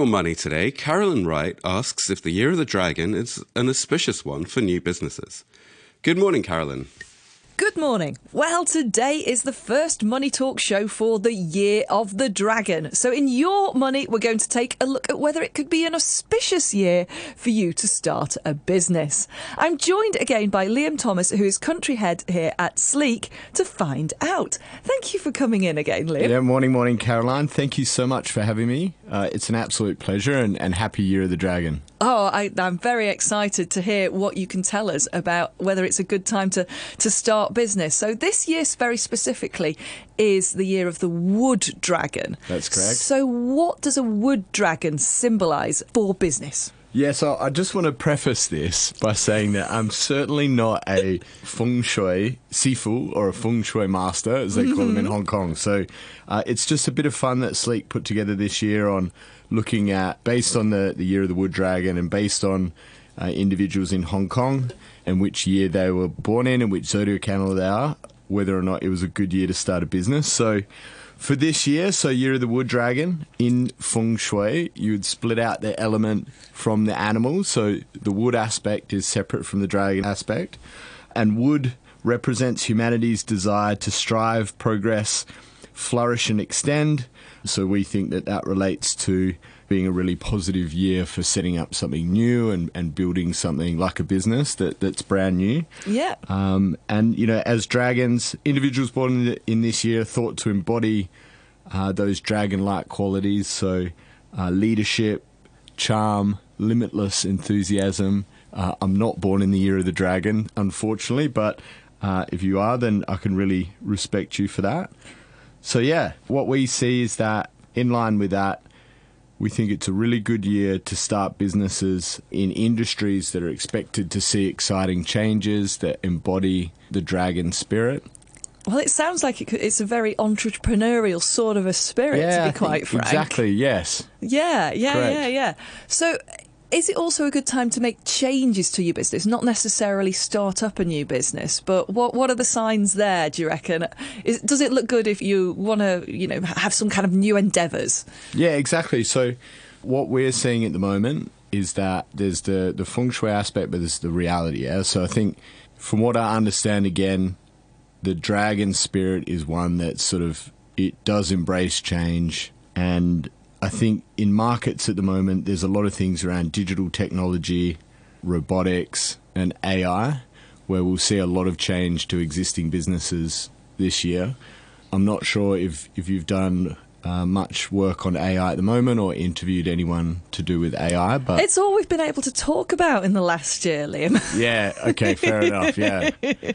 Your Money today, Carolyn Wright asks if the Year of the Dragon is an auspicious one for new businesses. Good morning, Carolyn. Good morning. Well, today is the first Money Talk show for the Year of the Dragon. So, in your money, we're going to take a look at whether it could be an auspicious year for you to start a business. I'm joined again by Liam Thomas, who is country head here at Sleek, to find out. Thank you for coming in again, Liam. Yeah, morning, morning, Caroline. Thank you so much for having me. Uh, it's an absolute pleasure and, and happy Year of the Dragon. Oh, I, am very excited to hear what you can tell us about whether it's a good time to, to start business. So, this year, very specifically, is the year of the wood dragon. That's correct. So, what does a wood dragon symbolise for business? Yeah, so I just want to preface this by saying that I'm certainly not a feng shui sifu or a feng shui master, as they call them in Hong Kong. So uh, it's just a bit of fun that Sleek put together this year on looking at, based on the, the year of the wood dragon and based on uh, individuals in Hong Kong and which year they were born in and which zodiac animal they are, whether or not it was a good year to start a business. So for this year, so Year of the Wood Dragon, in Feng Shui, you would split out the element from the animal. So the wood aspect is separate from the dragon aspect. And wood represents humanity's desire to strive, progress, flourish, and extend. So we think that that relates to being a really positive year for setting up something new and, and building something like a business that, that's brand new. Yeah. Um, and, you know, as dragons, individuals born in, in this year thought to embody uh, those dragon like qualities. So, uh, leadership, charm, limitless enthusiasm. Uh, I'm not born in the year of the dragon, unfortunately, but uh, if you are, then I can really respect you for that. So, yeah, what we see is that in line with that, we think it's a really good year to start businesses in industries that are expected to see exciting changes that embody the dragon spirit. Well, it sounds like it could, it's a very entrepreneurial sort of a spirit, yeah, to be quite frank. Exactly, yes. Yeah, yeah, Correct. yeah, yeah. So, is it also a good time to make changes to your business? Not necessarily start up a new business, but what what are the signs there? Do you reckon? Is, does it look good if you want to, you know, have some kind of new endeavours? Yeah, exactly. So, what we're seeing at the moment is that there's the the feng shui aspect, but there's the reality. Yeah. So I think, from what I understand, again, the dragon spirit is one that sort of it does embrace change and I think in markets at the moment there's a lot of things around digital technology, robotics and AI where we'll see a lot of change to existing businesses this year. I'm not sure if, if you've done uh, much work on AI at the moment or interviewed anyone to do with AI, but it's all we've been able to talk about in the last year, Liam. yeah, okay, fair enough. Yeah,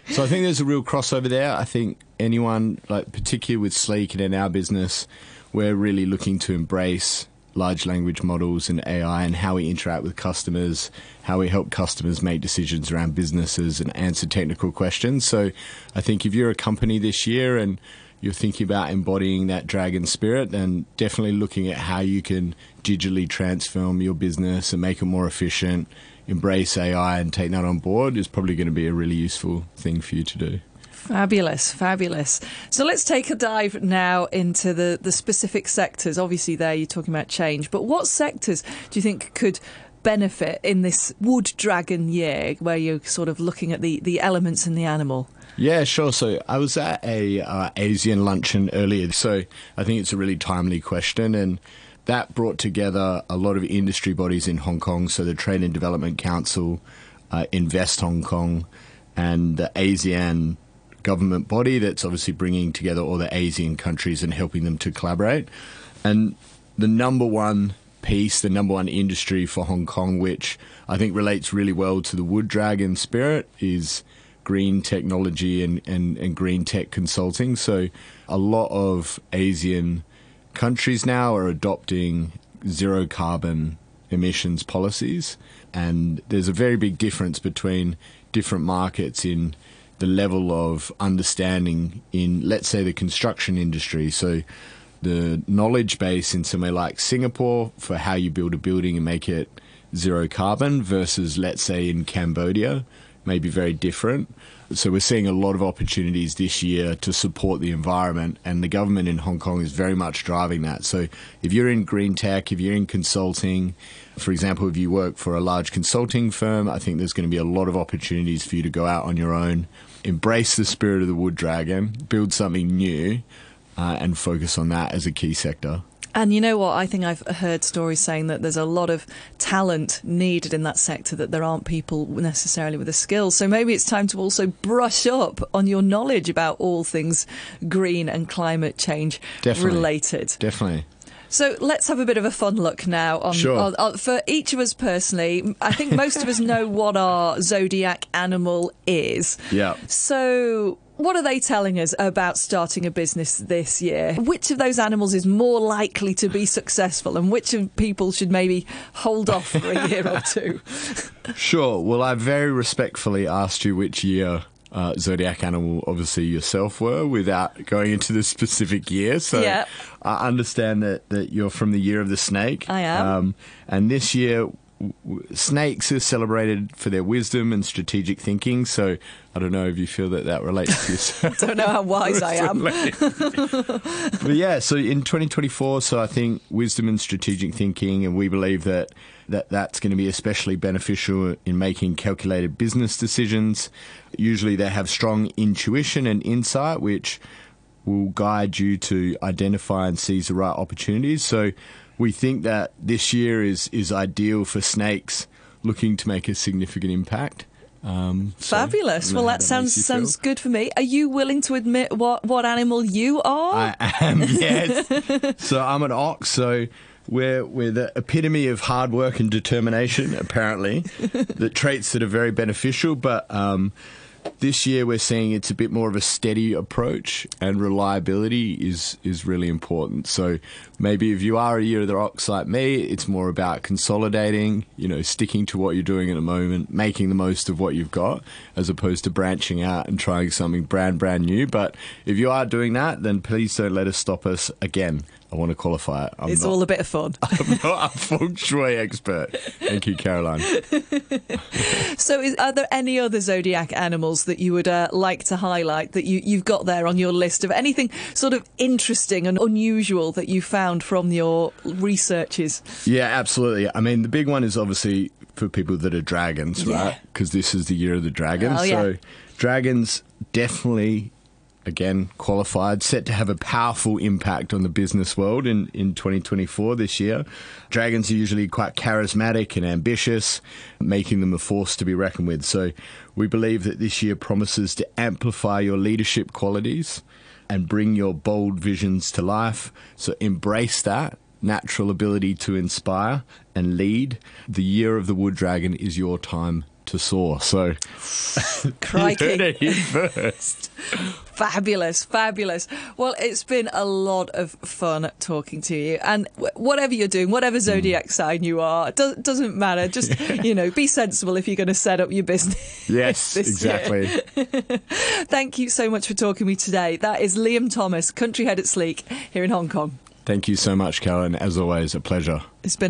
so I think there's a real crossover there. I think anyone, like particularly with Sleek and in our business, we're really looking to embrace large language models and AI and how we interact with customers, how we help customers make decisions around businesses and answer technical questions. So I think if you're a company this year and you're thinking about embodying that dragon spirit, then definitely looking at how you can digitally transform your business and make it more efficient, embrace AI and take that on board is probably going to be a really useful thing for you to do. Fabulous, fabulous. So let's take a dive now into the, the specific sectors. Obviously, there you're talking about change, but what sectors do you think could benefit in this wood dragon year where you're sort of looking at the, the elements in the animal? Yeah, sure. So I was at a uh, Asian luncheon earlier, so I think it's a really timely question, and that brought together a lot of industry bodies in Hong Kong. So the Trade and Development Council, uh, Invest Hong Kong, and the ASEAN government body that's obviously bringing together all the Asian countries and helping them to collaborate. And the number one piece, the number one industry for Hong Kong, which I think relates really well to the Wood Dragon spirit, is green technology and, and, and green tech consulting. So a lot of Asian countries now are adopting zero carbon emissions policies. And there's a very big difference between different markets in the level of understanding in, let's say, the construction industry. So, the knowledge base in somewhere like Singapore for how you build a building and make it zero carbon versus, let's say, in Cambodia may be very different. So we're seeing a lot of opportunities this year to support the environment, and the government in Hong Kong is very much driving that. So if you're in green tech, if you're in consulting, for example, if you work for a large consulting firm, I think there's going to be a lot of opportunities for you to go out on your own, embrace the spirit of the wood dragon, build something new, uh, and focus on that as a key sector. And you know what? I think I've heard stories saying that there's a lot of talent needed in that sector, that there aren't people necessarily with the skills. So maybe it's time to also brush up on your knowledge about all things green and climate change Definitely. related. Definitely. So let's have a bit of a fun look now on, Sure. on, on- for each of us personally. I think most of us know what our zodiac animal is. Yeah. So what are they telling us about starting a business this year? Which of those animals is more likely to be successful, and which of people should maybe hold off for a year or two? Sure. Well, I very respectfully asked you which year uh, zodiac animal, obviously yourself, were without going into the specific year. So Yeah. I understand that, that you're from the year of the snake. I am. Um, and this year, snakes are celebrated for their wisdom and strategic thinking. So I don't know if you feel that that relates to yourself. Don't know how wise I am. but yeah, so in 2024, so I think wisdom and strategic thinking, and we believe that, that that's going to be especially beneficial in making calculated business decisions. Usually they have strong intuition and insight, which will guide you to identify and seize the right opportunities. So we think that this year is, is ideal for snakes looking to make a significant impact. Um, so Fabulous. Well, that how makes sounds feel. sounds good for me. Are you willing to admit what what animal you are? I am, yes. so I'm an ox, so we're, we're the epitome of hard work and determination, apparently. the traits that are very beneficial, but um, this year we're seeing it's a bit more of a steady approach and reliability is, is really important. So maybe if you are a year of the ox like me, it's more about consolidating, you know, sticking to what you're doing at the moment, making the most of what you've got, as opposed to branching out and trying something brand, brand new. But if you are doing that, then please don't let us stop us again. I want to qualify it. I'm it's not, all a bit of fun. I'm not a feng shui expert. Thank you, Caroline. So, is, are there any other zodiac animals that you would uh, like to highlight that you, you've got there on your list of anything sort of interesting and unusual that you found from your researches? Yeah, absolutely. I mean, the big one is obviously for people that are dragons, Yeah. right? Because this is the year of the dragon. Oh, yeah. so, dragons definitely, again, qualified, set to have a powerful impact on the business world in, in 2024 this year. Dragons are usually quite charismatic and ambitious, making them a force to be reckoned with. So, we believe that this year promises to amplify your leadership qualities and bring your bold visions to life. So, embrace that natural ability to inspire and lead. The year of the wood dragon is your time to soar. So, Crikey. you heard it here first. Fabulous, fabulous. Well, it's been a lot of fun talking to you. And w- whatever you're doing, whatever hmm. zodiac sign you are, it does, doesn't matter. Just, you know, be sensible if you're going to set up your business. Yes, exactly. Thank you so much for talking to me today. That is Liam Thomas, country head at Sleek here in Hong Kong. Thank you so much, Karen. As always, a pleasure. It's been a